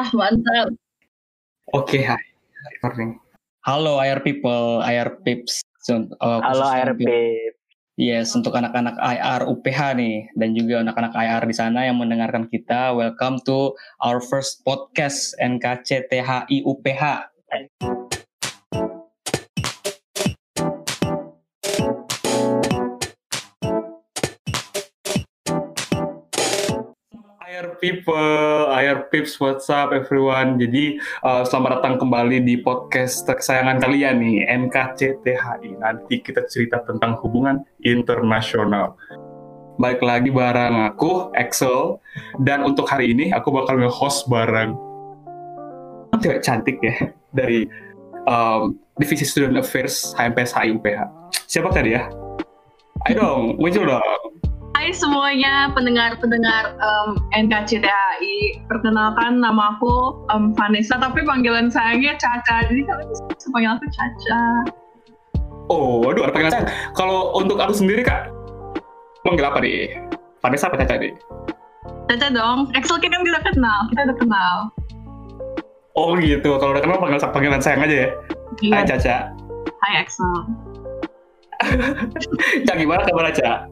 ah mantap. Oke, hai. Recording. Halo IR people, IR pips. Uh, Halo IR pips. Yes, untuk anak-anak IR UPH nih dan juga anak-anak IR di sana yang mendengarkan kita, welcome to our first podcast NKCTHI UPH. Air people, air pips, what's up everyone? Jadi uh, selamat datang kembali di podcast kesayangan kalian nih, NKCTHI. Nanti kita cerita tentang hubungan internasional. Balik lagi bareng aku, Excel. Dan untuk hari ini aku bakal nge-host bareng cewek cantik ya dari um, Divisi Student Affairs HMPS HIUPH. Siapa tadi ya? Ayo dong, muncul dong. Hai semuanya pendengar-pendengar um, NKCTHI. Perkenalkan nama aku um, Vanessa, tapi panggilan sayangnya Caca. Jadi kalian bisa panggil aku Caca. Oh, aduh ada panggilan saya. Kalau untuk aku sendiri kak, panggil apa nih? Vanessa apa Caca nih? Caca dong. Excel kita kan udah kenal, kita udah kenal. Oh gitu. Kalau udah kenal panggil panggilan sayang aja ya. Iya. Hai Caca. Hai Excel. Cak gimana kabar Caca?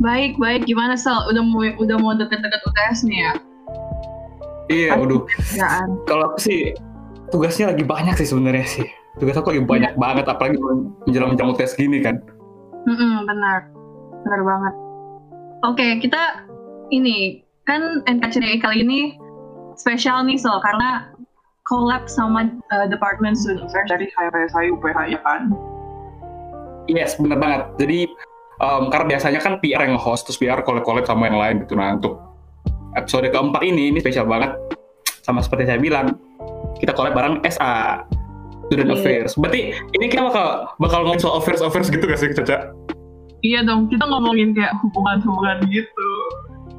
Baik, baik. Gimana Sal? Udah mau udah mau deket-deket UTS nih ya? Iya, udah. Kalau aku sih tugasnya lagi banyak sih sebenarnya sih. Tugas aku lagi banyak ya. banget, apalagi menjelang jam UTS gini kan. Mm -mm, benar, benar banget. Oke, kita ini kan NKCDI kali ini spesial nih Sal karena collab sama uh, Department Student Affairs dari HPSI UPH ya kan? Yes, benar banget. Jadi um, karena biasanya kan PR yang host terus PR collab-collab sama yang lain gitu nah untuk episode keempat ini ini spesial banget sama seperti saya bilang kita collab bareng SA Student yeah. Affairs berarti ini kita bakal bakal ngomongin soal affairs affairs gitu gak sih Caca? Iya dong kita ngomongin kayak hubungan-hubungan gitu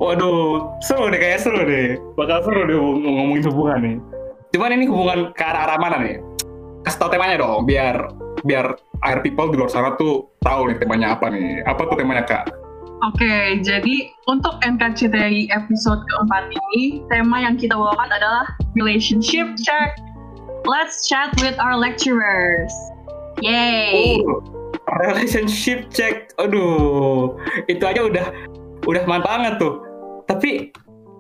Waduh, seru deh kayak seru deh. Bakal seru deh ngomongin hubungan nih. Cuman ini hubungan ke arah-arah mana nih? Kasih tau temanya dong, biar biar air people di luar sana tuh tahu nih temanya apa nih. Apa tuh temanya kak? Oke, okay, jadi untuk NKCTI episode keempat ini, tema yang kita bawakan adalah relationship check. Let's chat with our lecturers. Yay! Oh, relationship check. Aduh, itu aja udah udah mantap banget tuh. Tapi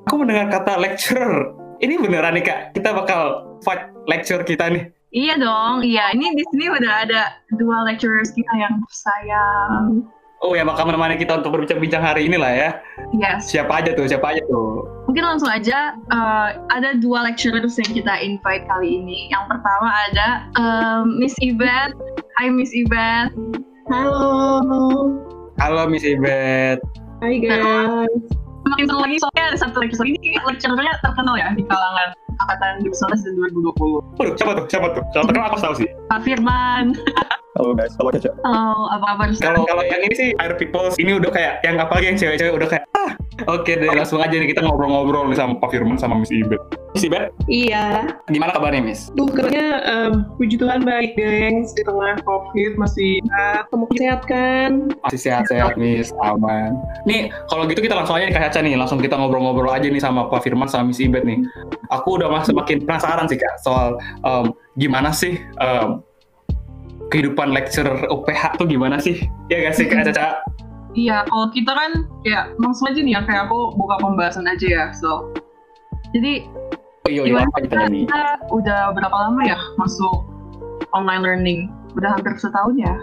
aku mendengar kata lecturer. Ini beneran nih kak, kita bakal fight lecture kita nih. Iya dong, iya. Ini di sini udah ada dua lecturers kita yang sayang. Oh ya, bakal menemani kita untuk berbincang-bincang hari ini lah ya. Yes. Siapa aja tuh, siapa aja tuh? Mungkin langsung aja, uh, ada dua lecturers yang kita invite kali ini. Yang pertama ada um, Miss Ibet. Hai Miss Ibet. Halo. Halo Miss Ibet. Hai guys. Makin seru lagi soalnya ada satu lecturer ini lecturernya terkenal ya di kalangan angkatan 2019 dan 2020. Waduh, siapa tuh? Siapa tuh? Kalau terkenal aku tahu sih. Pak Firman. Halo guys, halo Caca. Halo, apa kabar? Kalau kalau yang ini sih Air People ini udah kayak yang apalagi yang cewek-cewek udah kayak ah oke okay, deh langsung aja nih kita ngobrol-ngobrol nih sama Pak Firman sama Miss Ibet. Miss Ibet? Iya. Gimana kabarnya Miss? Duh kabarnya um, puji Tuhan baik gengs di tengah COVID masih sehat. Kamu sehat kan? Masih sehat-sehat Miss, aman. Nih kalau gitu kita langsung aja nih Kak Caca nih langsung kita ngobrol-ngobrol aja nih sama Pak Firman sama Miss Ibet nih. Aku udah masih makin penasaran sih Kak soal um, gimana sih um, kehidupan lecturer UPH tuh gimana sih? Ya gak sih Kak Caca? Iya, kalau kita kan ya langsung aja nih ya kayak aku buka pembahasan aja ya. So, jadi oh, iya, iya, apa kita, kita udah berapa lama ya masuk online learning? Udah hampir setahun ya?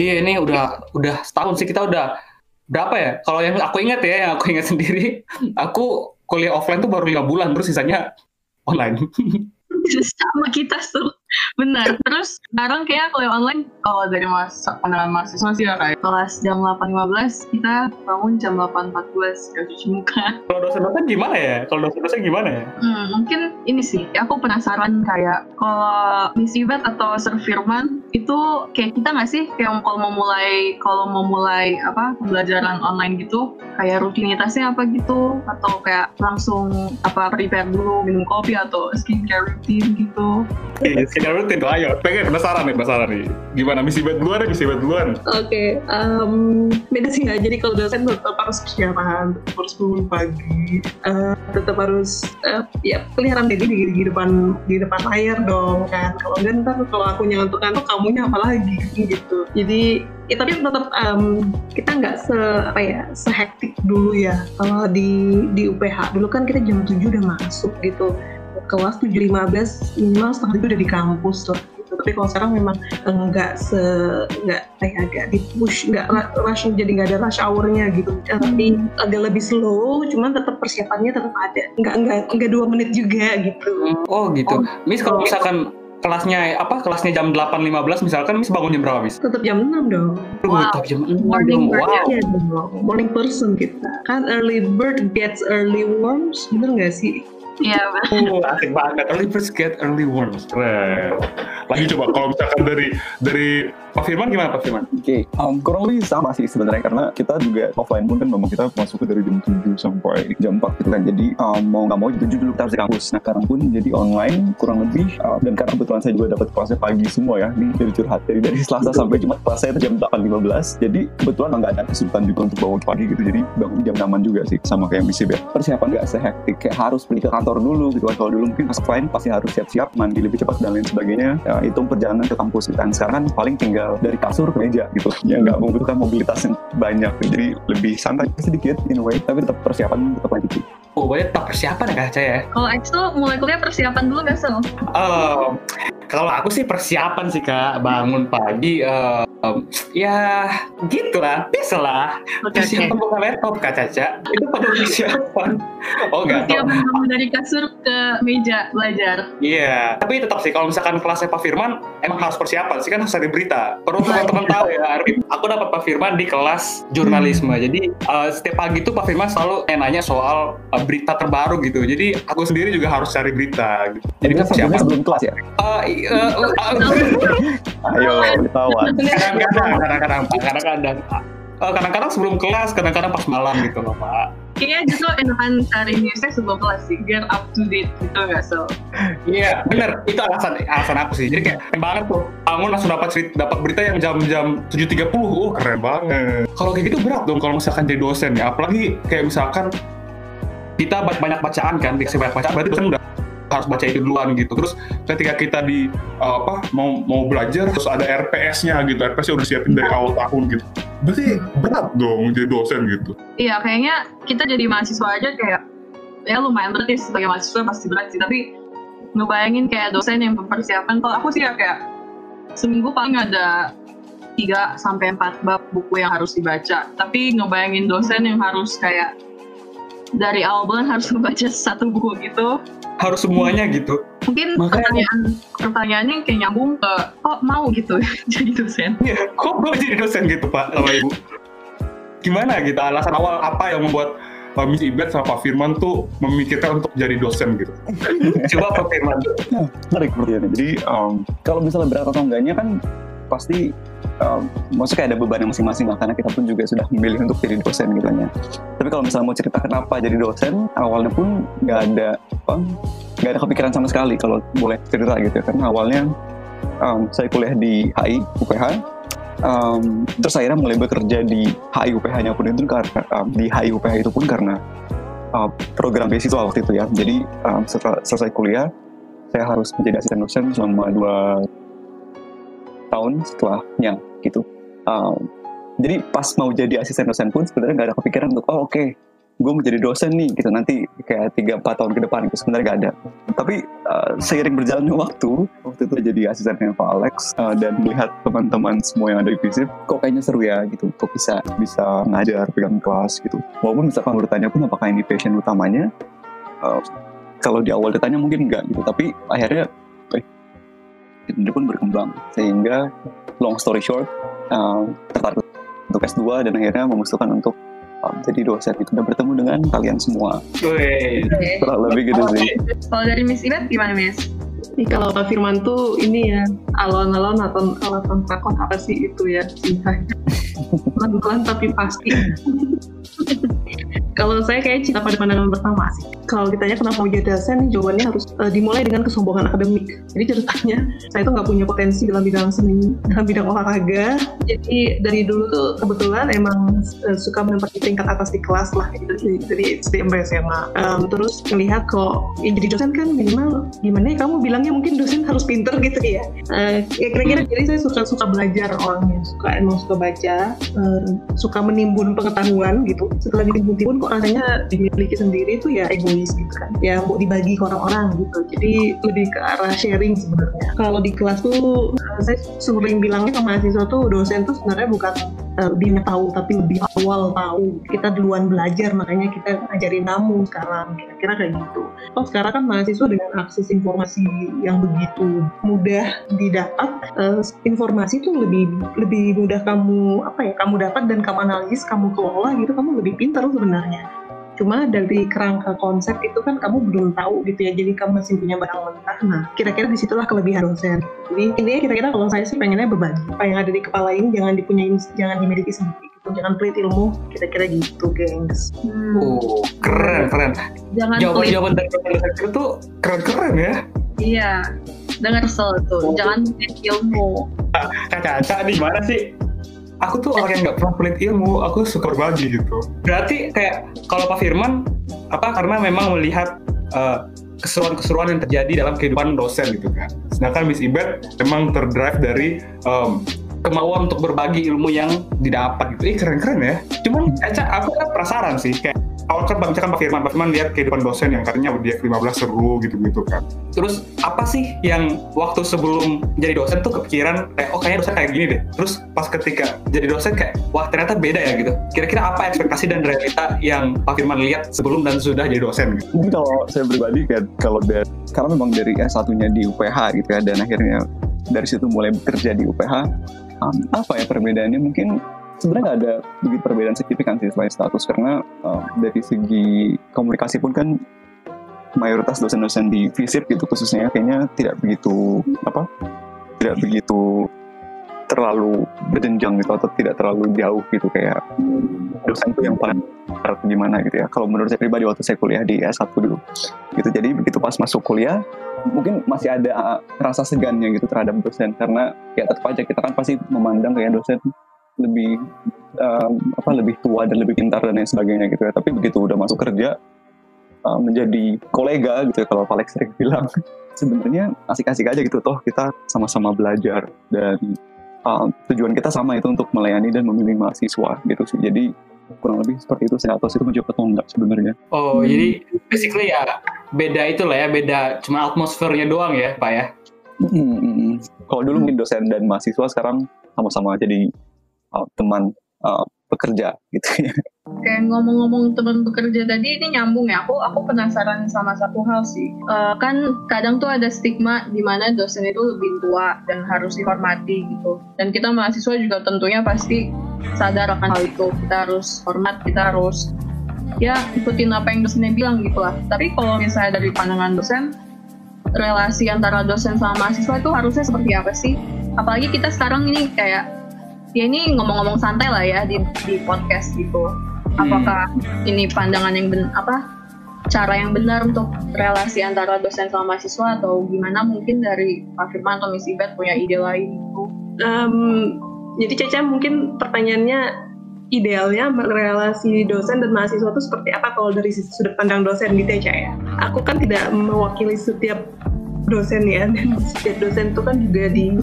Iya, ini udah udah setahun sih kita udah berapa ya? Kalau yang aku ingat ya, yang aku ingat sendiri, aku kuliah offline tuh baru lima bulan, terus sisanya online. sama kita tuh benar terus sekarang kayak kuliah online kalau dari mas pandangan mahasiswa sih ya kayak kelas jam 8.15 kita bangun jam 8.14 gak cuci muka. Kalau dosen-dosen gimana ya? Kalau dosen-dosen gimana ya? Hmm, mungkin ini sih aku penasaran kayak kalau Miss Yvette atau Sir Firman itu kayak kita nggak sih kayak kalau mau mulai kalau mau mulai apa pembelajaran online gitu kayak rutinitasnya apa gitu? Atau kayak langsung apa prepare dulu minum kopi atau skincare routine gitu? Yes, Tidak rutin tuh, ayo. Pengen penasaran nih, penasaran nih. Gimana misi buat duluan misi buat duluan. Oke, um, beda sih nggak. Jadi kalau dosen tetap harus persiapan, tetap harus bangun pagi, uh, tetap harus uh, ya kelihatan diri di, di depan di depan layar dong kan. Kalau enggak ntar kalau aku ngantuk-ngantuk kamunya apa lagi gitu. Jadi ya tapi tetap um, kita nggak se apa ya sehektik dulu ya kalau di di UPH dulu kan kita jam 7 udah masuk gitu kelas 7.15 minimal setengah itu udah di kampus gitu. tapi kalau sekarang memang enggak se enggak kayak agak di push enggak rush jadi nggak ada rush hournya gitu Eh, tapi agak lebih slow cuman tetap persiapannya tetap ada enggak enggak enggak dua menit juga gitu Oh gitu. Miss kalau misalkan kelasnya apa kelasnya jam 8.15 misalkan Miss bangun jam berapa Miss? tetap jam 6 dong Wow. tetap jam 6 Morning dong. bird, Wow. Iya dong, morning person kita kan early bird gets early worms bener nggak sih Iya, Oh, asik banget. Early birds get early worms. Keren. Lagi coba kalau misalkan dari dari Pak Firman gimana Pak Firman? Oke, um, kurang lebih sama sih sebenarnya karena kita juga offline pun kan memang kita masuk dari jam 7 sampai jam 4 gitu kan. Jadi um, mau nggak mau jam 7 dulu kita harus di kampus. Nah sekarang pun jadi online kurang lebih um, dan karena kebetulan saya juga dapat kelasnya pagi semua ya. Ini dari curhat dari dari Selasa sampai Jumat kelas saya itu jam 8.15. Jadi kebetulan nggak ada kesulitan juga untuk bangun pagi gitu. Jadi bangun jam 6 juga sih sama kayak misi ya. Persiapan nggak sehektik kayak harus pergi ke kantor dulu gitu kan. Kalau dulu mungkin pas offline pasti harus siap-siap mandi lebih cepat dan lain sebagainya. Ya, itu perjalanan ke kampus gitu kan. Sekarang kan paling tinggal dari kasur ke meja gitu. Ya nggak membutuhkan mobilitas yang banyak. Jadi lebih santai sedikit in a way. Tapi tetap persiapan tetap lanjut sih. Oh, banyak tetap persiapan ya Kak Ca ya? kalau X tuh mulai kuliah persiapan dulu nggak sih? Eh, kalau aku sih persiapan sih kak. Bangun pagi eh, em, ya gitulah. Biasa lah persiapan buka laptop kak Caca. Itu pada persiapan. Oh enggak. Persiapan tahu bangun dari kasur ke meja belajar. iya. Tapi tetap sih kalau misalkan kelasnya Pak Firman emang harus persiapan sih kan harus cari berita. Perlu teman-teman tahu ya Arif. Aku dapat Pak Firman di kelas jurnalisme. Jadi eh, setiap pagi tuh Pak Firman selalu nanya soal eh, berita terbaru gitu. Jadi aku sendiri juga harus cari berita gitu. Jadi kan persiapan. sebelum kelas ya. Eh, i- eh, eh, Ayo ketahuan. kadang-kadang kadang-kadang Pak, kadang-kadang Eh, kadang-kadang sebelum kelas kadang-kadang pas malam gitu loh pak. Kayaknya justru enakan cari newsnya sebelum kelas sih, biar up to date gitu nggak so. iya bener. Itu alasan alasan aku sih. Jadi kayak keren banget tuh bangun langsung dapat cerita dapat berita yang jam-jam 7.30 oh keren banget. Kalau kayak gitu berat dong kalau misalkan jadi dosen ya. Apalagi kayak misalkan kita ba- banyak bacaan kan dikasih banyak bacaan. Berarti dosen udah harus baca itu duluan gitu terus ketika kita di uh, apa mau mau belajar terus ada RPS-nya gitu RPS-nya udah siapin dari awal tahun gitu berarti berat dong jadi dosen gitu Iya, kayaknya kita jadi mahasiswa aja kayak ya lumayan berat sih sebagai mahasiswa pasti berat sih, tapi ngebayangin kayak dosen yang mempersiapkan. Kalau aku sih ya kayak seminggu paling ada 3 sampai 4 bab buku yang harus dibaca. Tapi ngebayangin dosen yang harus kayak dari awal bulan harus membaca satu buku gitu. Harus semuanya gitu Mungkin Makanya- pertanyaan pertanyaannya kayak nyambung ke oh mau gitu jadi dosen. Iya, kok mau jadi dosen gitu Pak sama Ibu? Gimana gitu alasan awal apa yang membuat Pak Miss Ibet sama Pak Firman tuh memikirkan untuk jadi dosen gitu? Coba Pak Firman. menarik pertanyaannya. Jadi um, kalau misalnya berat atau enggaknya kan pasti um, maksudnya kayak ada beban yang masing-masing lah karena kita pun juga sudah memilih untuk jadi dosen gitu kan ya. Tapi kalau misalnya mau cerita kenapa jadi dosen, awalnya pun nggak ada apa, nggak ada kepikiran sama sekali kalau boleh cerita gitu ya. Karena awalnya um, saya kuliah di HI UPH. Um, terus akhirnya mulai bekerja di HI UPH-nya pun itu karena um, di HI UPH itu pun karena uh, program beasiswa waktu itu ya. Jadi um, setelah selesai kuliah saya harus menjadi asisten dosen selama dua tahun setelahnya gitu. Um, jadi pas mau jadi asisten dosen pun sebenarnya nggak ada kepikiran untuk oh oke gue mau jadi dosen nih gitu nanti kayak tiga empat tahun ke depan itu sebenarnya nggak ada. Tapi uh, seiring berjalannya waktu waktu itu jadi asistennya Pak Alex uh, dan melihat teman-teman semua yang ada di FISIP kok kayaknya seru ya gitu kok bisa bisa ngajar pegang kelas gitu. Walaupun misalkan bertanya pun apakah ini passion utamanya uh, kalau di awal ditanya mungkin enggak gitu tapi akhirnya ini pun berkembang. Sehingga long story short uh, tertarik untuk S2 dan akhirnya memutuskan untuk uh, jadi dosen itu dan bertemu dengan kalian semua. Wih, kurang lebih gitu sih. Kalau dari Miss Ibet gimana Miss? Nih kalau Pak Firman tuh ini ya alon-alon atau alon takon apa sih itu ya? Cintanya pelan-pelan tapi pasti. Kalau saya kayak cinta pada pandangan pertama sih kalau ditanya kenapa mau jadi dosen, jawabannya harus uh, dimulai dengan kesombongan akademik. Jadi ceritanya saya itu nggak punya potensi dalam bidang seni, dalam bidang olahraga. Jadi dari dulu tuh kebetulan emang uh, suka menempati tingkat atas di kelas lah, gitu. dari SD sampai SMA. Um, terus melihat kok ya jadi dosen kan minimal gimana ya kamu bilangnya mungkin dosen harus pinter gitu ya. Uh, ya kira-kira jadi saya suka suka belajar orangnya, suka emang suka baca, uh, suka menimbun pengetahuan gitu. Setelah ditimbun-timbun kok rasanya dimiliki sendiri itu ya egois gitu kan. Ya mau dibagi ke orang-orang gitu. Jadi lebih ke arah sharing sebenarnya. Kalau di kelas tuh saya sering bilangnya ke mahasiswa tuh dosen tuh sebenarnya bukan uh, lebih tahu tapi lebih awal tahu. Kita duluan belajar makanya kita ngajarin kamu sekarang. Kira-kira kayak gitu. Oh sekarang kan mahasiswa dengan akses informasi yang begitu mudah didapat uh, informasi tuh lebih lebih mudah kamu apa ya kamu dapat dan kamu analisis kamu kelola gitu. Kamu lebih pintar sebenarnya cuma dari kerangka konsep itu kan kamu belum tahu gitu ya jadi kamu masih punya barang mentah. Nah kira-kira di situlah kelebihan dosen. Jadi intinya kira-kira kalau saya sih pengennya berbagi apa yang ada di kepala ini jangan dipunyai jangan dimiliki sendiri gitu. Jangan pelit ilmu kira-kira gitu gengs. Hmm. oh keren keren. Jangan jawaban jawaban dari dosen itu keren keren ya. Iya dengar soal tuh. Oh. jangan pelit ilmu. Kaca-kaca di mana sih aku tuh orang yang nggak pernah pelit ilmu aku suka berbagi gitu berarti kayak kalau Pak Firman apa karena memang melihat uh, keseruan-keseruan yang terjadi dalam kehidupan dosen gitu kan sedangkan Miss Ibet memang terdrive dari um, kemauan untuk berbagi ilmu yang didapat gitu. Ih keren-keren ya. Cuman Eca, aku kan penasaran sih kayak awal kan misalkan Pak Firman, Pak Firman lihat kehidupan dosen yang katanya dia 15 seru gitu-gitu kan. Terus apa sih yang waktu sebelum jadi dosen tuh kepikiran kayak oh kayaknya dosen kayak gini deh. Terus pas ketika jadi dosen kayak wah ternyata beda ya gitu. Kira-kira apa ekspektasi dan realita yang Pak Firman lihat sebelum dan sudah jadi dosen gitu? Mungkin kalau saya pribadi kan kalau dari karena memang dari S1-nya di UPH gitu ya dan akhirnya dari situ mulai bekerja di UPH um, apa ya perbedaannya mungkin sebenarnya nggak ada begitu perbedaan signifikan sih selain status karena uh, dari segi komunikasi pun kan mayoritas dosen-dosen di FISIP gitu khususnya kayaknya tidak begitu apa tidak begitu terlalu berjenjang gitu atau tidak terlalu jauh gitu kayak dosen tuh yang paling berat gimana gitu ya. Kalau menurut saya pribadi waktu saya kuliah di S1 dulu gitu jadi begitu pas masuk kuliah mungkin masih ada uh, rasa segannya gitu terhadap dosen karena ya tetap aja kita kan pasti memandang kayak dosen lebih um, apa lebih tua dan lebih pintar dan lain sebagainya gitu ya. Tapi begitu udah masuk kerja uh, menjadi kolega gitu ya kalau Alex sering bilang. Sebenarnya asik-asik aja gitu toh kita sama-sama belajar. Dan uh, tujuan kita sama itu untuk melayani dan memilih mahasiswa gitu sih. Jadi kurang lebih seperti itu. Saya atau itu menjawab atau enggak sebenarnya. Oh hmm. jadi basically ya beda itu lah ya beda cuma atmosfernya doang ya pak ya? Hmm, hmm, hmm. kalau dulu mungkin dosen dan mahasiswa sekarang sama-sama jadi uh, teman uh, pekerja gitu ya. Kayak ngomong-ngomong teman bekerja tadi ini nyambung ya. Aku aku penasaran sama satu hal sih. Uh, kan kadang tuh ada stigma di mana dosen itu lebih tua dan harus dihormati gitu. Dan kita mahasiswa juga tentunya pasti sadar akan hal itu. Kita harus hormat, kita harus ya ikutin apa yang dosennya bilang gitu lah. Tapi kalau misalnya dari pandangan dosen, relasi antara dosen sama mahasiswa itu harusnya seperti apa sih? Apalagi kita sekarang ini kayak ya ini ngomong-ngomong santai lah ya di, di podcast gitu. Apakah hmm. ini pandangan yang ben, apa cara yang benar untuk relasi antara dosen sama mahasiswa atau gimana mungkin dari Pak Firman atau Miss Ibet punya ide lain gitu? Um, jadi Caca mungkin pertanyaannya idealnya relasi dosen dan mahasiswa itu seperti apa kalau dari sudut pandang dosen gitu ya Caca ya? Aku kan tidak mewakili setiap dosen ya. Dan setiap dosen itu kan juga di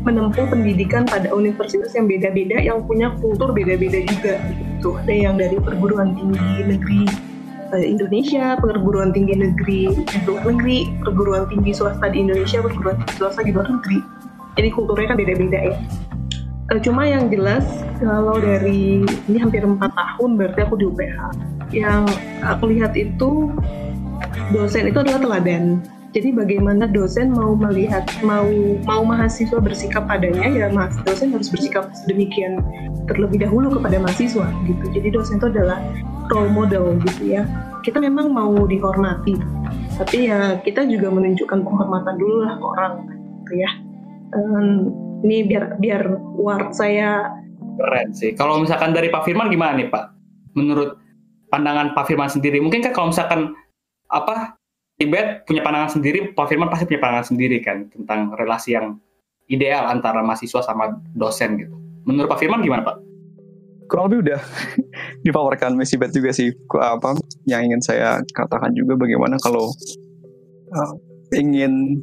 menempuh pendidikan pada universitas yang beda-beda yang punya kultur beda-beda juga gitu. Ada yang dari perguruan tinggi negeri eh, Indonesia, perguruan tinggi negeri luar negeri, perguruan tinggi swasta di Indonesia, perguruan tinggi swasta di luar negeri. Jadi kulturnya kan beda-beda ya. Eh, cuma yang jelas kalau dari ini hampir empat tahun berarti aku di UPH. Yang aku lihat itu dosen itu adalah teladan jadi bagaimana dosen mau melihat mau mau mahasiswa bersikap padanya ya mas dosen harus bersikap sedemikian terlebih dahulu kepada mahasiswa gitu. Jadi dosen itu adalah role model gitu ya. Kita memang mau dihormati, tapi ya kita juga menunjukkan penghormatan dulu lah orang gitu ya. Um, ini biar biar ward saya keren sih. Kalau misalkan dari Pak Firman gimana nih Pak? Menurut pandangan Pak Firman sendiri, mungkin kan kalau misalkan apa Tibet punya pandangan sendiri, Pak Firman pasti punya pandangan sendiri kan tentang relasi yang ideal antara mahasiswa sama dosen gitu. Menurut Pak Firman gimana Pak? kurang lebih udah dipaparkan Messi Bet juga sih apa yang ingin saya katakan juga bagaimana kalau uh, ingin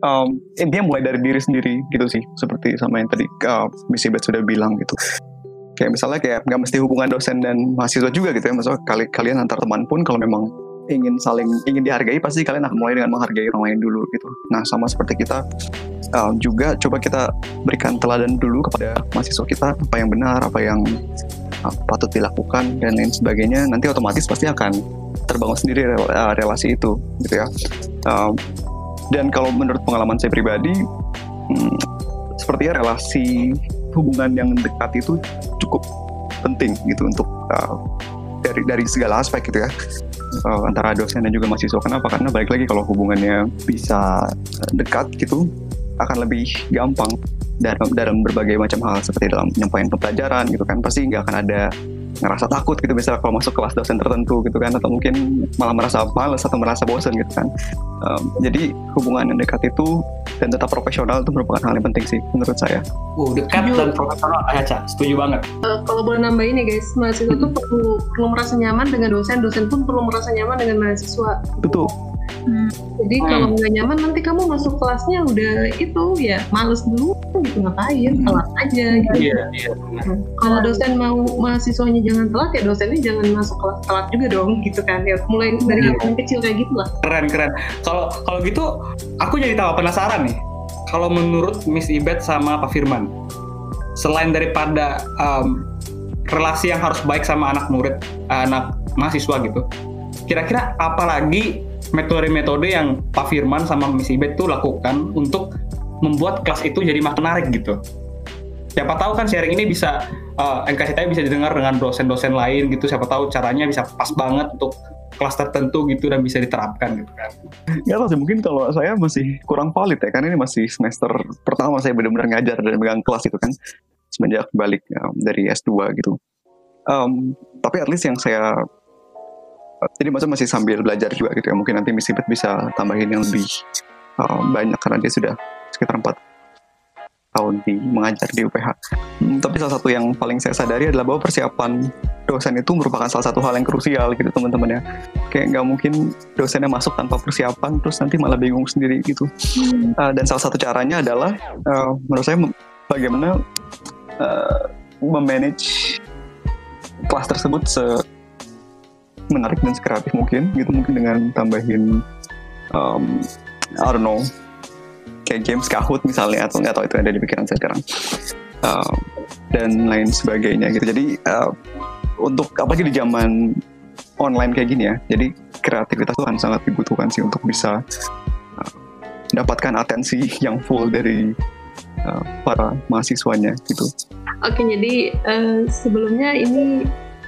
um, intinya mulai dari diri sendiri gitu sih seperti sama yang tadi uh, Messi Bet sudah bilang gitu kayak misalnya kayak nggak mesti hubungan dosen dan mahasiswa juga gitu ya maksudnya kali kalian antar teman pun kalau memang ingin saling ingin dihargai pasti kalian akan mulai dengan menghargai orang lain dulu gitu. Nah sama seperti kita uh, juga coba kita berikan teladan dulu kepada mahasiswa kita apa yang benar apa yang uh, patut dilakukan dan lain sebagainya. Nanti otomatis pasti akan terbangun sendiri uh, relasi itu gitu ya. Uh, dan kalau menurut pengalaman saya pribadi hmm, sepertinya relasi hubungan yang dekat itu cukup penting gitu untuk uh, dari dari segala aspek gitu ya uh, antara dosen dan juga mahasiswa. Kenapa? Karena balik lagi kalau hubungannya bisa dekat gitu akan lebih gampang dalam dalam berbagai macam hal seperti dalam penyampaian pembelajaran gitu kan pasti nggak akan ada ngerasa takut gitu misalnya kalau masuk kelas dosen tertentu gitu kan atau mungkin malah merasa males atau merasa bosan gitu kan um, jadi hubungan yang dekat itu dan tetap profesional itu merupakan hal yang penting sih menurut saya. Uh, dekat setuju. dan profesional, ah, Aca, setuju banget. Uh, kalau boleh nambahin ya guys, mahasiswa hmm. tuh perlu perlu merasa nyaman dengan dosen, dosen pun perlu merasa nyaman dengan mahasiswa. Betul. Hmm. Jadi hmm. kalau nggak nyaman nanti kamu masuk kelasnya udah itu ya males dulu gitu ngapain hmm. telat aja gitu. Iya iya. Hmm. Kalau dosen mau mahasiswanya jangan telat ya dosennya jangan masuk kelas telat juga dong gitu kan ya mulai dari hmm. yang kecil kayak gitu lah. Keren keren. Kalau kalau gitu aku jadi tahu penasaran nih. Kalau menurut Miss Ibet sama Pak Firman, selain daripada um, relasi yang harus baik sama anak murid, anak mahasiswa gitu, kira-kira apalagi metode-metode yang Pak Firman sama Miss Ibet tuh lakukan untuk membuat kelas itu jadi makin menarik gitu. Siapa tahu kan sharing ini bisa uh, eh, NKCTI bisa didengar dengan dosen-dosen lain gitu. Siapa tahu caranya bisa pas banget untuk kelas tertentu gitu dan bisa diterapkan gitu kan. Ya tahu sih mungkin kalau saya masih kurang valid ya karena ini masih semester pertama saya benar-benar ngajar dan megang kelas itu kan semenjak balik um, dari S2 gitu. Um, tapi at least yang saya jadi masa masih sambil belajar juga gitu ya. Mungkin nanti Miss bisa tambahin yang lebih uh, banyak karena dia sudah sekitar 4 tahun di mengajar di UPH hmm, tapi salah satu yang paling saya sadari adalah bahwa persiapan dosen itu merupakan salah satu hal yang krusial gitu teman-teman ya. Kayak nggak mungkin dosennya masuk tanpa persiapan terus nanti malah bingung sendiri gitu. Uh, dan salah satu caranya adalah uh, menurut saya bagaimana uh, memanage kelas tersebut se menarik dan sekreatif mungkin gitu mungkin dengan tambahin um, I don't know kayak games Kahoot misalnya atau nggak tahu itu ada di pikiran saya sekarang uh, dan lain sebagainya gitu jadi uh, untuk apalagi di zaman online kayak gini ya jadi kreativitas itu kan sangat dibutuhkan sih untuk bisa uh, mendapatkan atensi yang full dari uh, para mahasiswanya gitu. Oke jadi uh, sebelumnya ini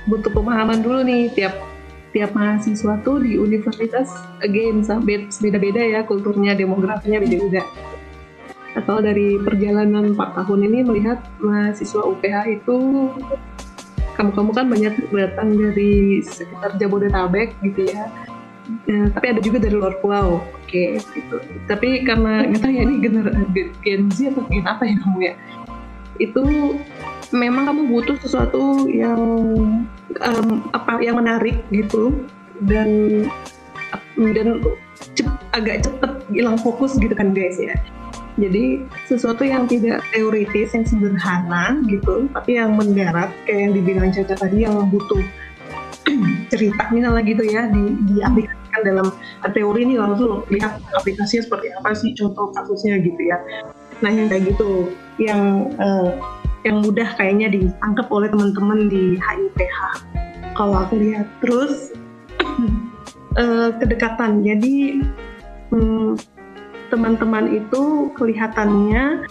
butuh pemahaman dulu nih tiap tiap mahasiswa tuh di universitas again beda-beda ya kulturnya demografinya beda-beda atau dari perjalanan 4 tahun ini melihat mahasiswa UPH itu kamu-kamu kan banyak datang dari sekitar Jabodetabek gitu ya Ya, tapi ada juga dari luar pulau, oke okay, gitu. Tapi karena kita ya ini gener Gen Z atau Gen apa ya kamu ya? Itu memang kamu butuh sesuatu yang um, apa yang menarik gitu. Dan dan cep, agak cepet hilang fokus gitu kan guys ya. Jadi sesuatu yang tidak teoritis yang sederhana gitu tapi yang mendarat kayak yang dibilang Caca tadi yang butuh cerita misalnya gitu ya di diaplikasikan dalam teori ini. Langsung lihat aplikasinya seperti apa sih contoh kasusnya gitu ya. Nah yang kayak gitu yang uh, yang mudah kayaknya ditangkap oleh teman-teman di HIPH kalau aku lihat terus uh, kedekatan. Jadi teman teman-teman itu kelihatannya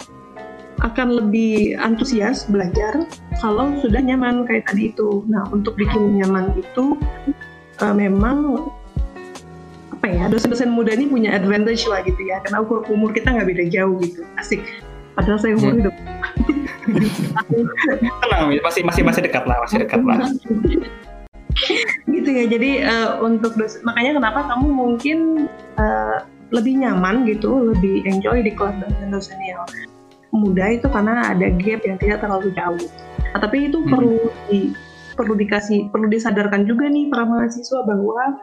akan lebih antusias belajar kalau sudah nyaman kayak tadi itu. Nah, untuk bikin nyaman itu uh, memang apa ya dosen-dosen muda ini punya advantage lah gitu ya. Karena ukur umur kita nggak beda jauh gitu. Asik padahal saya umurnya hmm. udah tenang masih masih masih dekat lah masih dekat lah gitu ya jadi uh, untuk dosen, makanya kenapa kamu mungkin uh, lebih nyaman gitu lebih enjoy di kelas dosen-dosen yang muda itu karena ada gap yang tidak terlalu jauh nah, tapi itu hmm. perlu di perlu dikasih perlu disadarkan juga nih para mahasiswa bahwa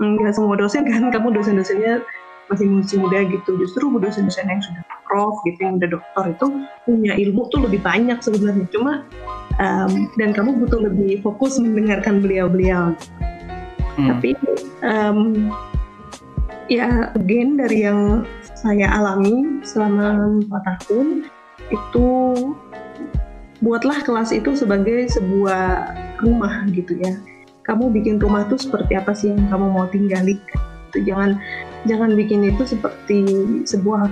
nggak semua dosen kan kamu dosen-dosennya masih masih muda gitu. Justru dosen-dosen yang sudah prof gitu yang udah dokter itu punya ilmu tuh lebih banyak sebenarnya. Cuma um, dan kamu butuh lebih fokus mendengarkan beliau-beliau. Hmm. tapi um, ya again dari yang saya alami selama empat tahun itu buatlah kelas itu sebagai sebuah rumah gitu ya. Kamu bikin rumah tuh seperti apa sih yang kamu mau tinggali? Itu jangan jangan bikin itu seperti sebuah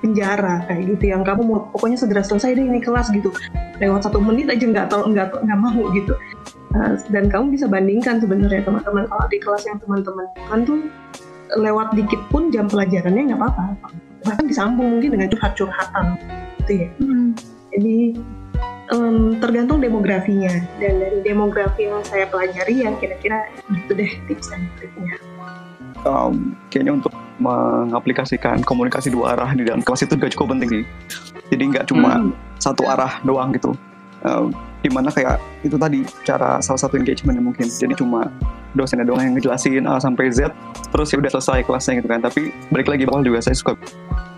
penjara kayak gitu yang kamu mau pokoknya segera selesai deh ini kelas gitu. Lewat satu menit aja nggak tahu nggak nggak mau gitu. Uh, dan kamu bisa bandingkan sebenarnya teman-teman. Kalau di kelas yang teman-teman kan tuh lewat dikit pun jam pelajarannya nggak apa-apa. Bahkan disambung mungkin dengan curhat-curhatan gitu ya. Hmm. jadi um, tergantung demografinya. Dan dari demografi yang saya pelajari ya kira-kira itu deh tips dan triknya um, kayaknya untuk mengaplikasikan komunikasi dua arah di dalam kelas itu juga cukup penting sih. Jadi nggak cuma hmm. satu arah doang gitu. Um, di mana kayak itu tadi cara salah satu engagement yang mungkin jadi cuma dosennya doang yang ngejelasin A sampai Z terus ya udah selesai kelasnya gitu kan tapi balik lagi bakal juga saya suka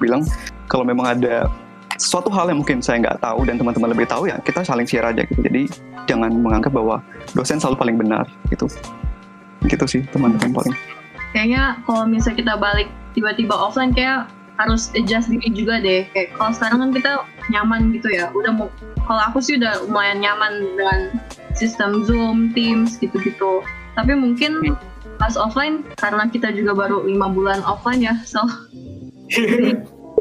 bilang kalau memang ada suatu hal yang mungkin saya nggak tahu dan teman-teman lebih tahu ya kita saling share aja gitu jadi jangan menganggap bahwa dosen selalu paling benar gitu gitu sih teman-teman paling kayaknya kalau misalnya kita balik tiba-tiba offline kayak harus adjust diri juga deh. Kayak kalau sekarang kan kita nyaman gitu ya. Udah mau kalau aku sih udah lumayan nyaman dengan sistem Zoom, Teams gitu-gitu. Tapi mungkin pas offline karena kita juga baru lima bulan offline ya so.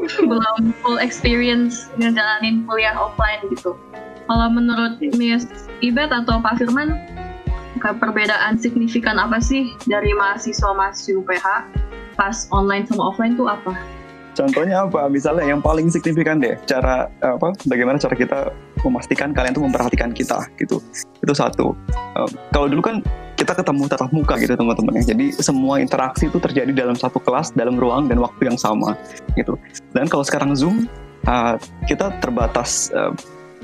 Belum full experience ngejalanin kuliah offline gitu. Kalau menurut Miss Ibet atau Pak Firman perbedaan signifikan apa sih dari mahasiswa-mahasiswa UPH pas online sama offline tuh apa? Contohnya apa? Misalnya yang paling signifikan deh, cara apa? Bagaimana cara kita memastikan kalian tuh memperhatikan kita gitu. Itu satu. Um, kalau dulu kan kita ketemu tatap muka gitu teman-teman ya. Jadi semua interaksi itu terjadi dalam satu kelas, dalam ruang dan waktu yang sama gitu. Dan kalau sekarang Zoom, uh, kita terbatas uh,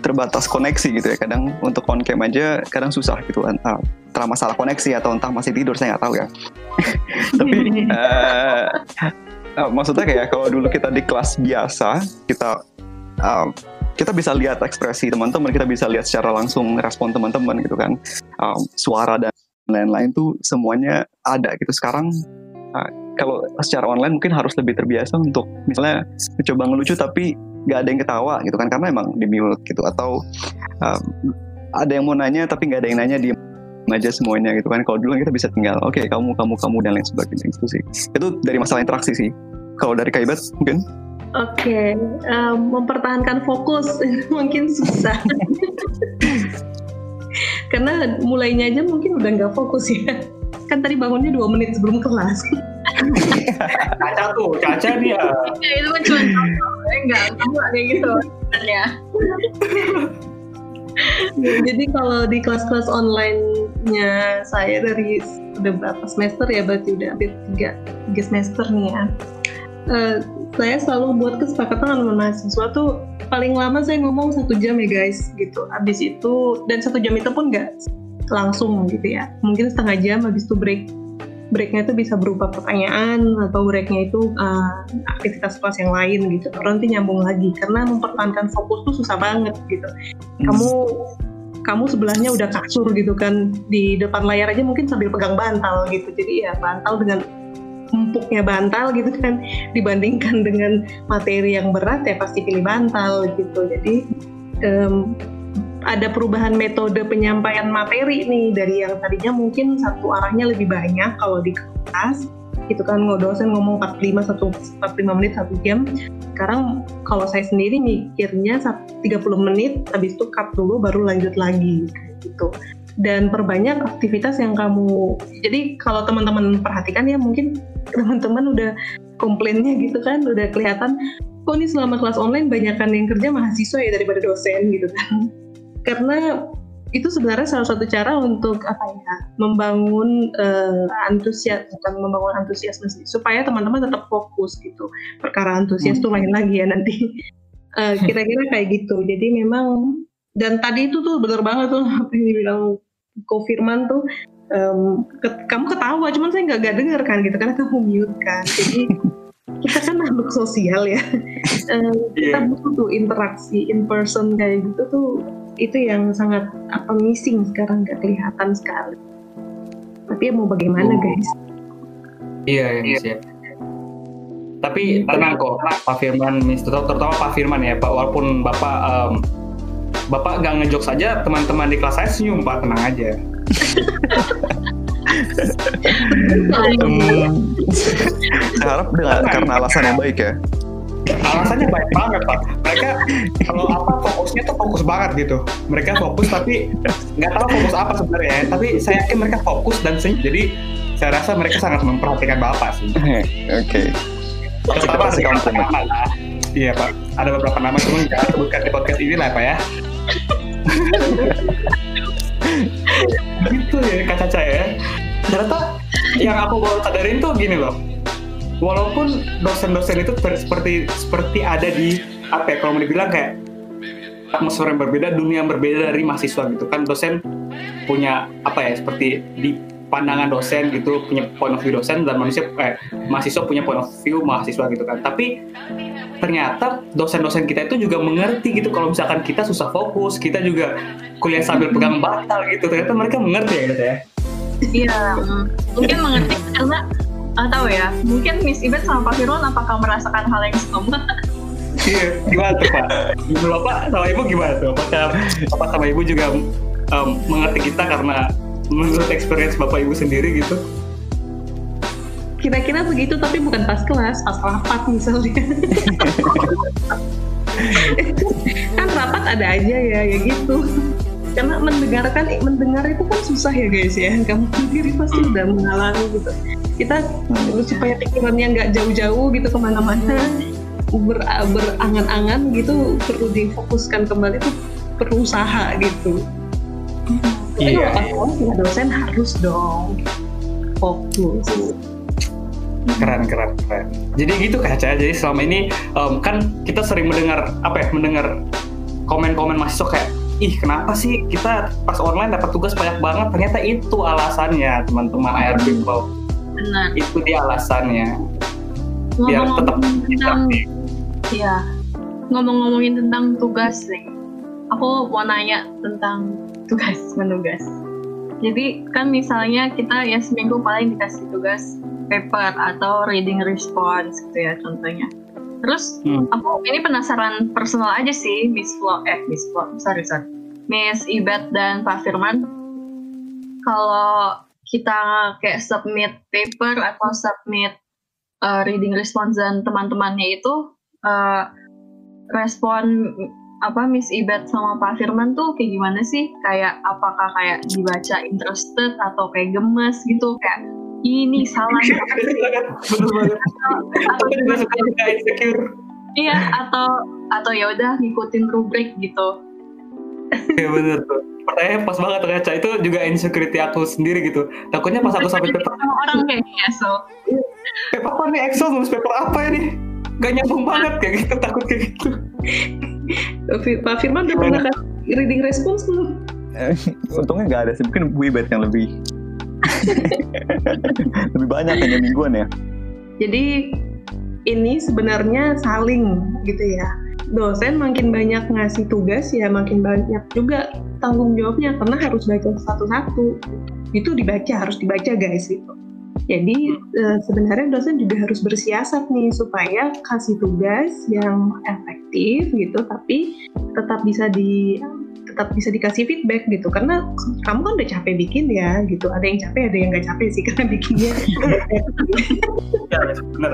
terbatas koneksi gitu ya. Kadang untuk on cam aja kadang susah gitu. Entah, entah masalah koneksi atau entah masih tidur saya nggak tahu ya. Tapi uh, uh, maksudnya kayak kalau dulu kita di kelas biasa kita uh, kita bisa lihat ekspresi teman-teman kita bisa lihat secara langsung respon teman-teman gitu kan. Um, suara dan lain-lain tuh semuanya ada gitu. Sekarang uh, kalau secara online mungkin harus lebih terbiasa untuk misalnya mencoba ngelucu tapi nggak ada yang ketawa gitu kan karena emang di mute gitu. Atau um, ada yang mau nanya tapi nggak ada yang nanya di aja semuanya gitu kan. Kalau dulu kan kita bisa tinggal oke okay, kamu kamu kamu dan lain sebagainya itu sih. Itu dari masalah interaksi sih. Kalau dari kaibat mungkin? Oke okay. um, mempertahankan fokus mungkin susah. Karena mulainya aja mungkin udah nggak fokus ya. Kan tadi bangunnya dua menit sebelum kelas Caca tuh, Caca dia. Ya, itu kan cuma contoh. Enggak, kamu kayak gitu ya. Jadi kalau di kelas-kelas online-nya saya dari udah berapa semester ya berarti udah hampir tiga, tiga semester nih ya. Uh, saya selalu buat kesepakatan dengan mahasiswa tuh paling lama saya ngomong satu jam ya guys gitu. Habis itu dan satu jam itu pun nggak langsung gitu ya. Mungkin setengah jam habis itu break breaknya itu bisa berupa pertanyaan atau breaknya itu uh, aktivitas kelas yang lain gitu. Nanti nyambung lagi karena mempertahankan fokus tuh susah banget gitu. Kamu kamu sebelahnya udah kasur gitu kan di depan layar aja mungkin sambil pegang bantal gitu. Jadi ya bantal dengan empuknya bantal gitu kan dibandingkan dengan materi yang berat ya pasti pilih bantal gitu. Jadi um, ada perubahan metode penyampaian materi nih dari yang tadinya mungkin satu arahnya lebih banyak kalau di kelas itu kan dosen ngomong 45 satu 45 menit satu jam. Sekarang kalau saya sendiri mikirnya 30 menit habis itu cut dulu baru lanjut lagi gitu. Dan perbanyak aktivitas yang kamu jadi kalau teman-teman perhatikan ya mungkin teman-teman udah komplainnya gitu kan udah kelihatan kok ini selama kelas online banyakkan yang kerja mahasiswa ya daripada dosen gitu kan karena itu sebenarnya salah satu cara untuk apa ya membangun uh, antusias bukan membangun antusiasme sih supaya teman-teman tetap fokus gitu. Perkara antusias hmm. tuh lain lagi ya nanti. Uh, kira-kira kayak gitu. Jadi memang dan tadi itu tuh bener banget tuh apa yang dibilang Kofirman tuh um, ke, kamu ketawa cuman saya nggak dengar kan gitu karena kamu mute kan. Jadi kita kan makhluk sosial ya. Uh, kita butuh tuh interaksi in person kayak gitu tuh itu yang sangat apa missing sekarang nggak kelihatan sekali. Tapi ya mau bagaimana oh. guys? Iya iya iya. tapi tenang kok Pak Firman terutama Pak Firman ya Pak walaupun Bapak um, Bapak nggak ngejok saja teman-teman di kelas saya senyum Pak tenang aja. Hmm, saya harap dengan karena alasan yang baik ya alasannya baik banget pak. Mereka kalau apa fokusnya tuh fokus banget gitu. Mereka fokus tapi nggak tahu fokus apa sebenarnya. Tapi saya yakin mereka fokus dan senyum. Jadi saya rasa mereka sangat memperhatikan bapak sih. Oke. Okay. Pertama lah. Iya pak, ada beberapa nama cuma jangan sebutkan di podcast ini lah pak ya. gitu ya Kak Caca ya. Ternyata yang aku baru sadarin tuh gini loh walaupun dosen-dosen itu seperti seperti ada di apa ya kalau mau dibilang kayak atmosfer yang berbeda, dunia yang berbeda dari mahasiswa gitu kan. Dosen punya apa ya seperti di pandangan dosen gitu punya point of view dosen dan manusia eh, mahasiswa punya point of view mahasiswa gitu kan. Tapi ternyata dosen-dosen kita itu juga mengerti gitu kalau misalkan kita susah fokus kita juga kuliah sambil pegang bantal gitu. Ternyata mereka mengerti ya gitu ya. Iya mungkin mengerti karena nggak tahu ya. Mungkin Miss Ibet sama Pak Firman apakah merasakan hal yang sama? Iya gimana tuh Pak? Bapak sama Ibu gimana tuh? Apakah Bapak sama Ibu juga um, mengerti kita karena menurut experience bapak ibu sendiri gitu? Kira-kira begitu tapi bukan pas kelas pas rapat misalnya. Kan rapat ada aja ya ya gitu. Karena mendengarkan mendengar itu kan susah ya guys ya. Kamu sendiri pasti udah mengalami gitu kita supaya pikirannya nggak jauh-jauh gitu ke mana-mana. Ber, berangan-angan gitu perlu difokuskan kembali tuh perlu usaha gitu. Tapi iya. kalau pas dosen harus dong fokus. Keren keren keren. Jadi gitu kaca jadi selama ini um, kan kita sering mendengar apa ya mendengar komen-komen mahasiswa kayak ih kenapa sih kita pas online dapat tugas banyak banget? Ternyata itu alasannya teman-teman AR People benar. Itu dia alasannya. Biar tetap tentang ya ngomong-ngomongin tentang tugas nih. Aku mau nanya tentang tugas menugas. Jadi kan misalnya kita ya seminggu paling dikasih tugas paper atau reading response gitu ya contohnya. Terus hmm. aku ini penasaran personal aja sih Miss Flo eh Miss Flo sorry sorry. Miss Ibet dan Pak Firman kalau kita kayak submit paper atau submit uh, reading response dan teman-temannya itu uh, respon apa Miss Ibet sama Pak Firman tuh kayak gimana sih? Kayak apakah kayak dibaca interested atau kayak gemes gitu kayak ini salah. Iya atau atau ya udah ngikutin rubrik gitu. Iya bener tuh. Pertanyaan pas banget ternyata itu juga insecurity aku sendiri gitu. Takutnya pas aku sampai paper orang kayak so. Paper apa nih Excel nulis paper apa ini? Gak nyambung banget kayak gitu takut kayak gitu. Pak Firman udah pernah kasih reading response belum? Eh, untungnya nggak ada sih, mungkin Wibet yang lebih lebih banyak hanya mingguan ya. Jadi ini sebenarnya saling gitu ya. Dosen makin banyak ngasih tugas ya makin banyak juga tanggung jawabnya karena harus baca satu-satu. Itu dibaca harus dibaca guys gitu. Jadi uh, sebenarnya dosen juga harus bersiasat nih supaya kasih tugas yang efektif gitu, tapi tetap bisa di tetap bisa dikasih feedback gitu. Karena kamu kan udah capek bikin ya gitu. Ada yang capek ada yang nggak capek sih karena bikinnya. Ya, benar.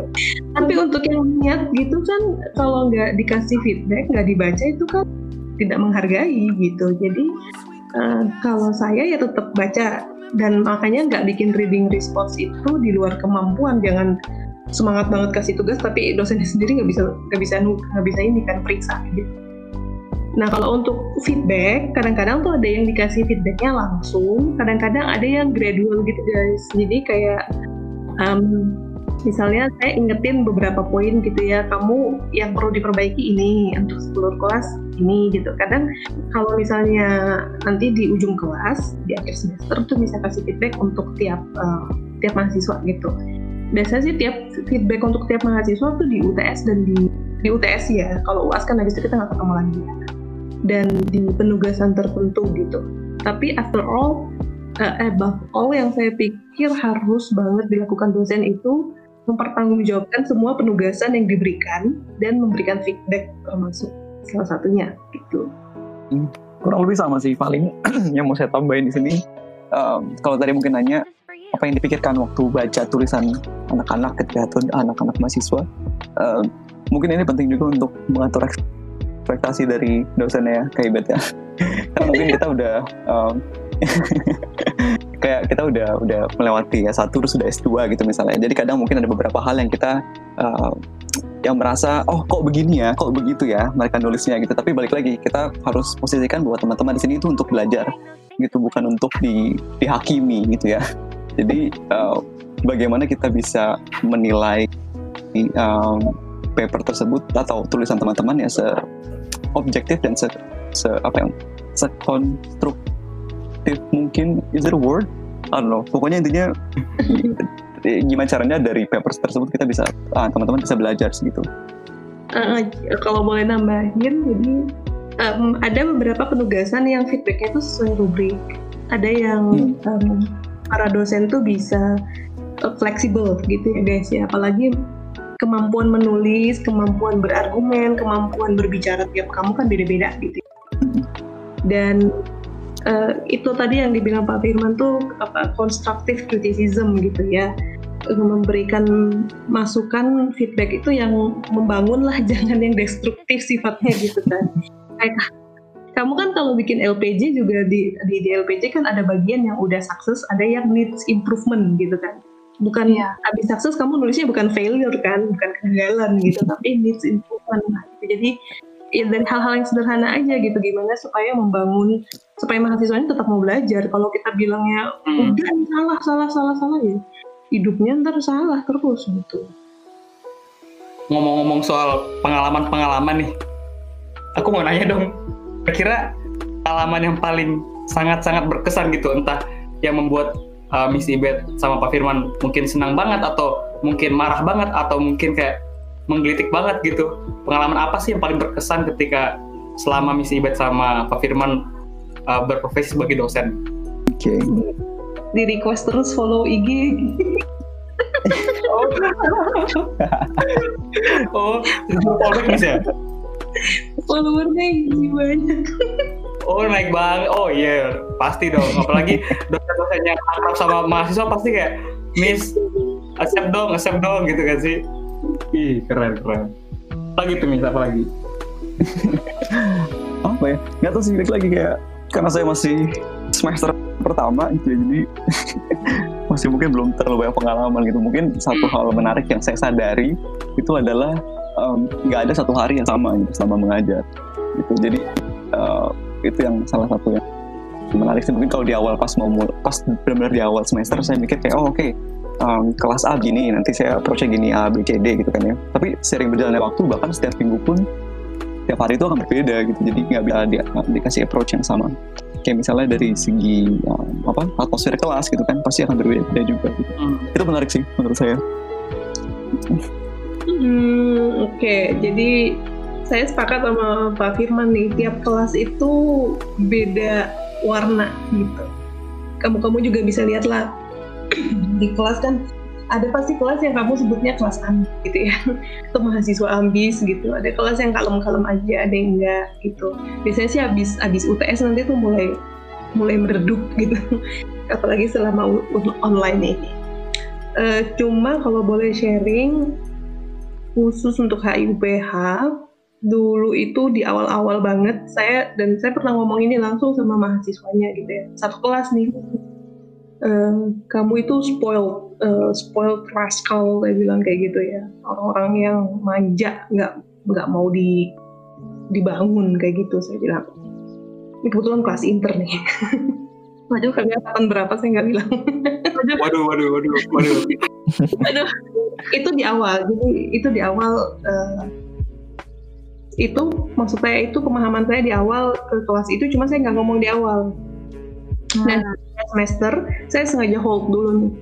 tapi untuk yang niat gitu kan kalau nggak dikasih feedback nggak dibaca itu kan tidak menghargai gitu. Jadi uh, kalau saya ya tetap baca. Dan makanya nggak bikin reading response itu di luar kemampuan. Jangan semangat banget kasih tugas tapi dosennya sendiri nggak bisa nggak bisa nggak bisa ini kan periksa gitu Nah kalau untuk feedback, kadang-kadang tuh ada yang dikasih feedbacknya langsung, kadang-kadang ada yang gradual gitu guys. Jadi kayak um, misalnya saya ingetin beberapa poin gitu ya, kamu yang perlu diperbaiki ini untuk seluruh kelas ini gitu. Kadang kalau misalnya nanti di ujung kelas di akhir semester tuh bisa kasih feedback untuk tiap uh, tiap mahasiswa gitu. Biasanya sih tiap feedback untuk tiap mahasiswa tuh di UTS dan di di UTS ya. Kalau UAS kan habis itu kita nggak ketemu lagi ya dan di penugasan tertentu gitu. Tapi after all, uh, above all yang saya pikir harus banget dilakukan dosen itu mempertanggungjawabkan semua penugasan yang diberikan dan memberikan feedback termasuk salah satunya gitu. Hmm, kurang lebih sama sih paling yang mau saya tambahin di sini. Um, kalau tadi mungkin nanya apa yang dipikirkan waktu baca tulisan anak-anak ketika anak-anak mahasiswa, um, mungkin ini penting juga untuk mengatur ekspektasi dari dosennya ya ya. Karena mungkin kita udah um, kayak kita udah udah melewati ya satu terus sudah S2 gitu misalnya. Jadi kadang mungkin ada beberapa hal yang kita uh, yang merasa oh kok begini ya? Kok begitu ya? Mereka nulisnya gitu. Tapi balik lagi kita harus posisikan bahwa teman-teman di sini itu untuk belajar gitu bukan untuk di, dihakimi gitu ya. Jadi uh, bagaimana kita bisa menilai um, paper tersebut atau tulisan teman-teman ya se objektif dan se, se apa yang sekonstruktif mungkin. Is it a word? I don't know. Pokoknya intinya gimana caranya dari papers tersebut kita bisa ah, teman-teman bisa belajar segitu. Uh, kalau boleh nambahin jadi um, ada beberapa penugasan yang feedbacknya itu sesuai rubrik. Ada yang hmm. um, para dosen tuh bisa uh, fleksibel gitu ya guys ya. Apalagi kemampuan menulis, kemampuan berargumen, kemampuan berbicara tiap kamu kan beda-beda gitu. Dan uh, itu tadi yang dibilang Pak Firman tuh apa constructive criticism gitu ya. Memberikan masukan feedback itu yang membangun lah jangan yang destruktif sifatnya gitu kan. Kayak kamu kan kalau bikin LPG juga di, di di LPG kan ada bagian yang udah sukses ada yang needs improvement gitu kan bukan ya habis sukses kamu nulisnya bukan failure kan bukan kegagalan gitu tapi needs improvement gitu. jadi ya dari hal-hal yang sederhana aja gitu gimana supaya membangun supaya mahasiswanya tetap mau belajar. Kalau kita bilangnya hmm. udah salah salah salah salah ya hidupnya ntar salah terus gitu. Ngomong-ngomong soal pengalaman-pengalaman nih aku mau nanya dong. Kira pengalaman yang paling sangat-sangat berkesan gitu entah yang membuat uh, Miss Ibet sama Pak Firman mungkin senang banget atau mungkin marah banget atau mungkin kayak menggelitik banget gitu. Pengalaman apa sih yang paling berkesan ketika selama Miss Ibet sama Pak Firman uh, berprofesi sebagai dosen? Oke. Okay. Di request terus follow IG. oh, oh, follow bisa. Followernya banyak oh naik banget. Oh iya. Yeah. pasti dong. Apalagi dosen-dosen yang akrab sama mahasiswa pasti kayak miss accept dong accept dong gitu kan sih. Ih keren keren. Lagi tuh miss apa lagi? Apa ya? Nggak tahu sih lagi kayak karena saya masih semester pertama gitu ya jadi masih mungkin belum terlalu banyak pengalaman gitu. Mungkin satu hal menarik yang saya sadari itu adalah nggak um, ada satu hari yang sama gitu selama mengajar. Gitu. Jadi uh, itu yang salah satu yang menarik sih mungkin kalau di awal pas mau pas benar-benar di awal semester saya mikir kayak oh oke okay, um, kelas A gini nanti saya approach gini A B C D gitu kan ya tapi sering berjalannya waktu bahkan setiap minggu pun tiap hari itu akan berbeda gitu jadi nggak bisa di, dikasih approach yang sama kayak misalnya dari segi um, apa atmosfer kelas gitu kan pasti akan berbeda juga gitu. Hmm. itu menarik sih menurut saya hmm, oke okay. jadi saya sepakat sama Pak Firman nih, tiap kelas itu beda warna gitu. Kamu-kamu juga bisa lihat lah. Di kelas kan ada pasti kelas yang kamu sebutnya kelas ambis gitu ya. Atau mahasiswa ambis gitu. Ada kelas yang kalem-kalem aja ada yang enggak gitu. Biasanya sih habis habis UTS nanti tuh mulai mulai meredup gitu. Apalagi selama online ini. Uh, cuma kalau boleh sharing khusus untuk HIUPH dulu itu di awal-awal banget saya dan saya pernah ngomong ini langsung sama mahasiswanya gitu ya. Satu kelas nih. Um, kamu itu spoil uh, spoil rascal saya bilang kayak gitu ya. Orang-orang yang manja nggak nggak mau di dibangun kayak gitu saya bilang. Ini kebetulan kelas inter nih. Waduh kami angkatan berapa saya nggak bilang. Waduh waduh waduh waduh. Waduh. Aduh, itu di awal jadi itu di awal uh, itu maksud saya itu pemahaman saya di awal ke kelas itu cuma saya nggak ngomong di awal. Dan semester saya sengaja hold dulu nih.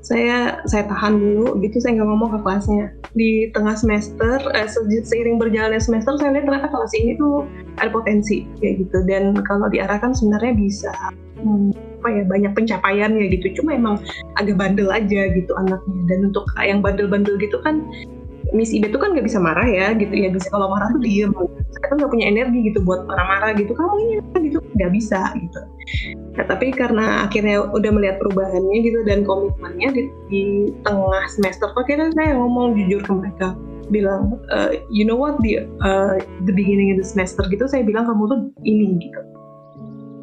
Saya saya tahan dulu gitu saya nggak ngomong ke kelasnya. Di tengah semester eh, seiring berjalannya semester saya lihat ternyata kelas ini tuh ada potensi kayak gitu. Dan kalau diarahkan sebenarnya bisa. Hmm, apa ya banyak pencapaiannya gitu. Cuma emang agak bandel aja gitu anaknya. Dan untuk yang bandel-bandel gitu kan Miss Ibe tuh kan nggak bisa marah ya gitu ya. Bisa kalau marah tuh diem. Saya kan nggak punya energi gitu buat marah-marah gitu. Kamu ini gitu? Nggak bisa gitu. Nah, tapi karena akhirnya udah melihat perubahannya gitu dan komitmennya di, di tengah semester tuh akhirnya saya ngomong jujur ke mereka. Bilang uh, you know what? The uh, the beginning of the semester gitu saya bilang kamu tuh ini gitu.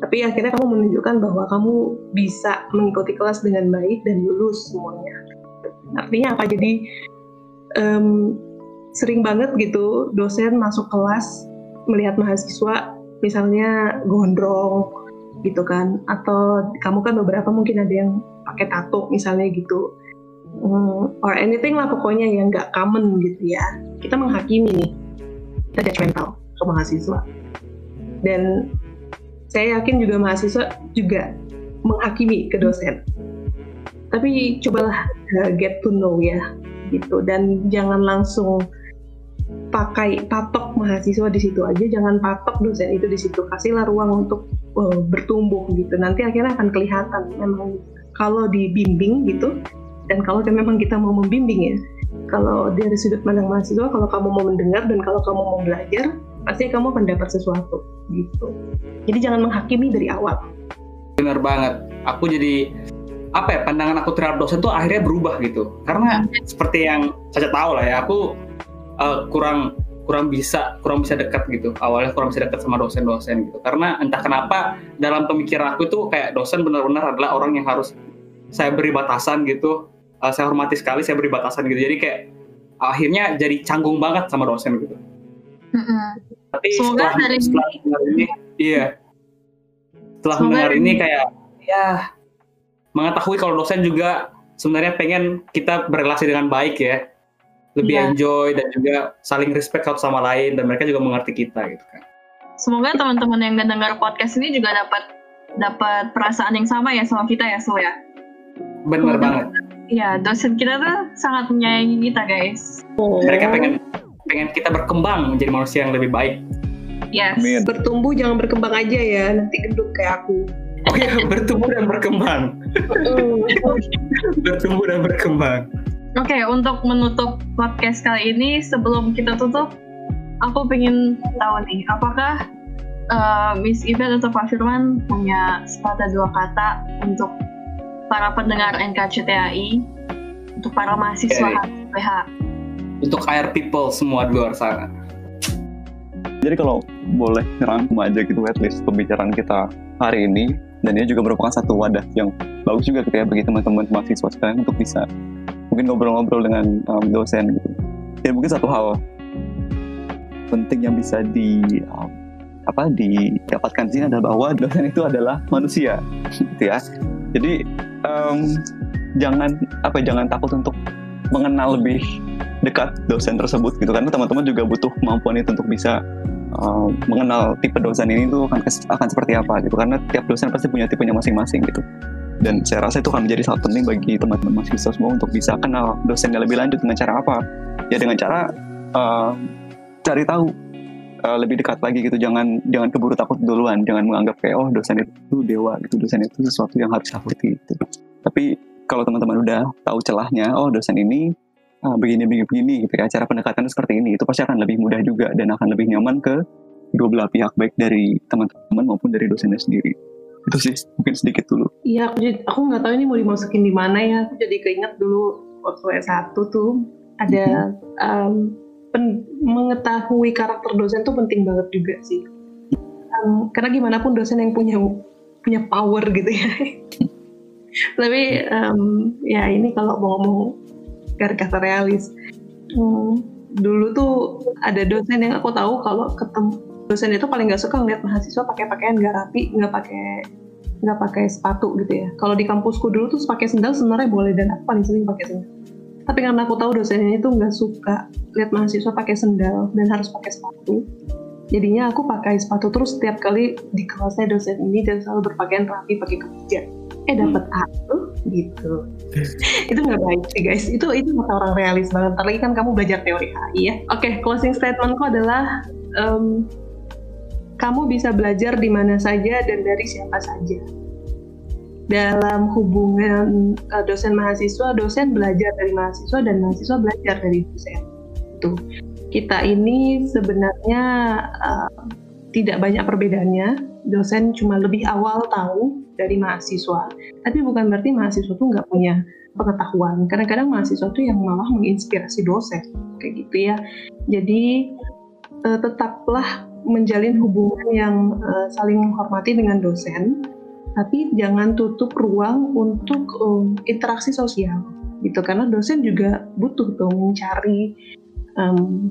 Tapi akhirnya kamu menunjukkan bahwa kamu bisa mengikuti kelas dengan baik dan lulus semuanya. Artinya apa? Jadi um, sering banget gitu dosen masuk kelas melihat mahasiswa misalnya gondrong gitu kan. Atau kamu kan beberapa mungkin ada yang pakai tato misalnya gitu. Um, or anything lah pokoknya yang nggak common gitu ya. Kita menghakimi nih kita judgmental ke mahasiswa. Dan saya yakin juga mahasiswa juga menghakimi ke dosen. Tapi cobalah uh, get to know ya gitu. Dan jangan langsung pakai patok mahasiswa di situ aja. Jangan patok dosen itu di situ. Kasihlah ruang untuk uh, bertumbuh gitu. Nanti akhirnya akan kelihatan memang kalau dibimbing gitu. Dan kalau memang kita mau membimbing ya kalau dari sudut pandang mahasiswa kalau kamu mau mendengar dan kalau kamu mau belajar pasti kamu akan dapat sesuatu gitu. Jadi jangan menghakimi dari awal. Benar banget. Aku jadi apa ya pandangan aku terhadap dosen tuh akhirnya berubah gitu. Karena seperti yang saya tahu lah ya aku uh, kurang kurang bisa kurang bisa dekat gitu. Awalnya kurang bisa dekat sama dosen-dosen gitu. Karena entah kenapa dalam pemikiran aku itu kayak dosen benar-benar adalah orang yang harus saya beri batasan gitu. Uh, saya hormati sekali saya beri batasan gitu. Jadi kayak akhirnya jadi canggung banget sama dosen gitu. Mm-hmm. tapi setelah, setelah mendengar ini iya. Setelah Semoga mendengar ini kayak ya mengetahui kalau dosen juga sebenarnya pengen kita berrelasi dengan baik ya. Lebih yeah. enjoy dan juga saling respect satu sama lain dan mereka juga mengerti kita gitu kan. Semoga teman-teman yang dengar podcast ini juga dapat dapat perasaan yang sama ya sama kita ya so ya. Benar banget. Ya dosen kita tuh sangat menyayangi kita guys. Oh. mereka pengen pengen kita berkembang menjadi manusia yang lebih baik. Yes. Amin. bertumbuh jangan berkembang aja ya. Nanti gendut kayak aku Oh iya, bertumbuh dan berkembang. bertumbuh dan berkembang. Oke, okay, untuk menutup podcast kali ini, sebelum kita tutup, aku pengen tahu nih, apakah uh, Miss Ivel atau Pak Firman punya sepatah dua kata untuk para pendengar NKCTAI, untuk para mahasiswa okay. HPH? Untuk air people semua di luar sana. Jadi kalau boleh ngerangkum aja gitu at least pembicaraan kita hari ini dan ini juga merupakan satu wadah yang bagus juga ketika bagi teman-teman mahasiswa sekarang untuk bisa mungkin ngobrol-ngobrol dengan um, dosen gitu. Ya mungkin satu hal penting yang bisa di um, apa didapatkan sini adalah bahwa dosen itu adalah manusia, gitu ya. Jadi um, jangan apa jangan takut untuk mengenal lebih dekat dosen tersebut gitu karena teman-teman juga butuh kemampuan itu untuk bisa uh, mengenal tipe dosen ini tuh akan akan seperti apa gitu. Karena tiap dosen pasti punya tipenya masing-masing gitu. Dan saya rasa itu akan menjadi sangat penting bagi teman-teman mahasiswa semua untuk bisa kenal dosennya lebih lanjut dengan cara apa. Ya dengan cara uh, cari tahu uh, lebih dekat lagi gitu. Jangan jangan keburu takut duluan. Jangan menganggap kayak oh dosen itu dewa gitu. Dosen itu sesuatu yang harus takuti gitu tapi kalau teman-teman udah tahu celahnya oh dosen ini ah, begini begini begini gitu ya. Cara pendekatan seperti ini. Itu pasti akan lebih mudah juga dan akan lebih nyaman ke dua belah pihak baik dari teman-teman maupun dari dosennya sendiri. Itu sih mungkin sedikit dulu. Iya aku jadi aku nggak tahu ini mau dimasukin di mana ya. Aku jadi keinget dulu waktu S1 tuh ada mm -hmm. um, pen, mengetahui karakter dosen tuh penting banget juga sih. Um, karena gimana pun dosen yang punya punya power gitu ya. Tapi um, ya ini kalau mau ngomong kata realis hmm, dulu tuh ada dosen yang aku tahu kalau ketemu dosen itu paling nggak suka ngeliat mahasiswa pakai pakaian nggak rapi, nggak pakai nggak pakai sepatu gitu ya. Kalau di kampusku dulu tuh pakai sendal sebenarnya boleh dan aku paling sering pakai sendal. Tapi karena aku tahu dosennya itu nggak suka lihat mahasiswa pakai sendal dan harus pakai sepatu, jadinya aku pakai sepatu terus setiap kali di kelasnya dosen ini dan selalu berpakaian rapi pakai kemeja eh dapat A tuh gitu. Itu nggak baik sih guys. Itu itu kata orang realis banget. Ntar lagi kan kamu belajar teori HI ya. Oke okay, closing statementku adalah um, kamu bisa belajar di mana saja dan dari siapa saja. Dalam hubungan uh, dosen mahasiswa dosen belajar dari mahasiswa dan mahasiswa belajar dari dosen. Tuh. Kita ini sebenarnya uh, tidak banyak perbedaannya. Dosen cuma lebih awal tahu dari mahasiswa. Tapi bukan berarti mahasiswa tuh nggak punya pengetahuan. Kadang-kadang mahasiswa tuh yang malah menginspirasi dosen, kayak gitu ya. Jadi uh, tetaplah menjalin hubungan yang uh, saling menghormati dengan dosen, tapi jangan tutup ruang untuk um, interaksi sosial gitu karena dosen juga butuh tuh mencari um,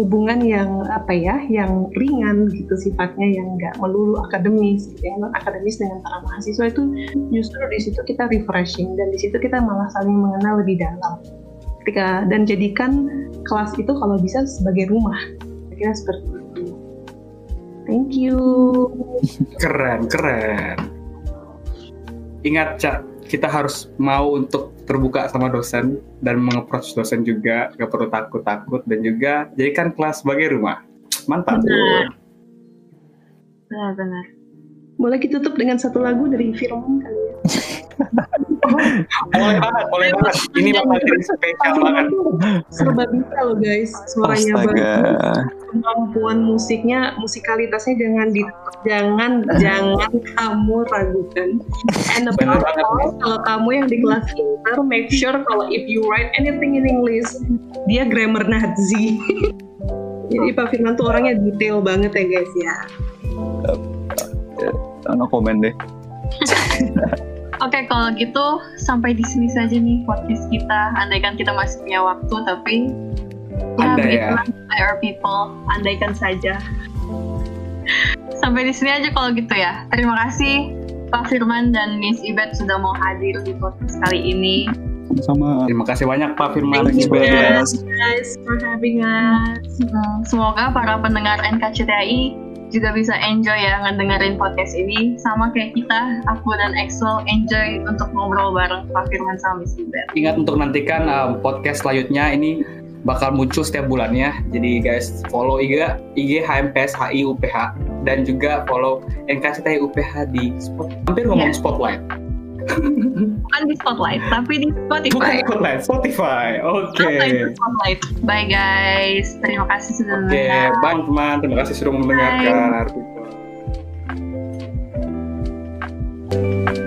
hubungan yang apa ya yang ringan gitu sifatnya yang nggak melulu akademis gitu yang non akademis dengan para mahasiswa itu justru di situ kita refreshing dan di situ kita malah saling mengenal lebih dalam. Ketika dan jadikan kelas itu kalau bisa sebagai rumah. Kira seperti itu. Thank you. Keren keren. Ingat cak kita harus mau untuk terbuka sama dosen dan mengapproach dosen juga gak perlu takut-takut dan juga jadikan kelas sebagai rumah. Mantap. Benar. Benar, benar. boleh kita tutup dengan satu lagu dari Firman kali ya boleh banget, boleh banget. Ini bakal jadi spesial banget. Serba bisa loh guys, suaranya bagus. Kemampuan musiknya, musikalitasnya jangan di, jangan jangan kamu ragukan. And above all, kalau kamu yang di kelas inter, make sure kalau if you write anything in English, dia grammar Nazi. Jadi Pak Firman tuh orangnya detail banget ya guys ya. No komen deh. Oke, okay, kalau gitu sampai di sini saja nih podcast kita. Andaikan kita masih punya waktu, tapi ya begitulah ya. our people. Andaikan saja. Sampai di sini aja kalau gitu ya. Terima kasih Pak Firman dan Miss Ibet sudah mau hadir di podcast kali ini. Sama. Terima kasih banyak Pak Firman. Thank you guys for having us. Semoga para pendengar NKCTI juga bisa enjoy ya ngedengerin podcast ini sama kayak kita aku dan Axel enjoy untuk ngobrol bareng Pak Firman sama Miss Ibet. Ingat untuk nantikan um, podcast selanjutnya ini bakal muncul setiap bulannya. Jadi guys follow IG IG HMPS HI UPH dan juga follow NKCTI UPH di spot. Hampir ngomong yeah. spotlight. Bukan di Spotlight, tapi di Spotify. Bukan Spotlight, Spotify. Oke. Okay. Spotlight. Bye guys. Terima kasih sudah okay. mendengar. Oke, bye teman. Terima kasih sudah mendengarkan. Bye.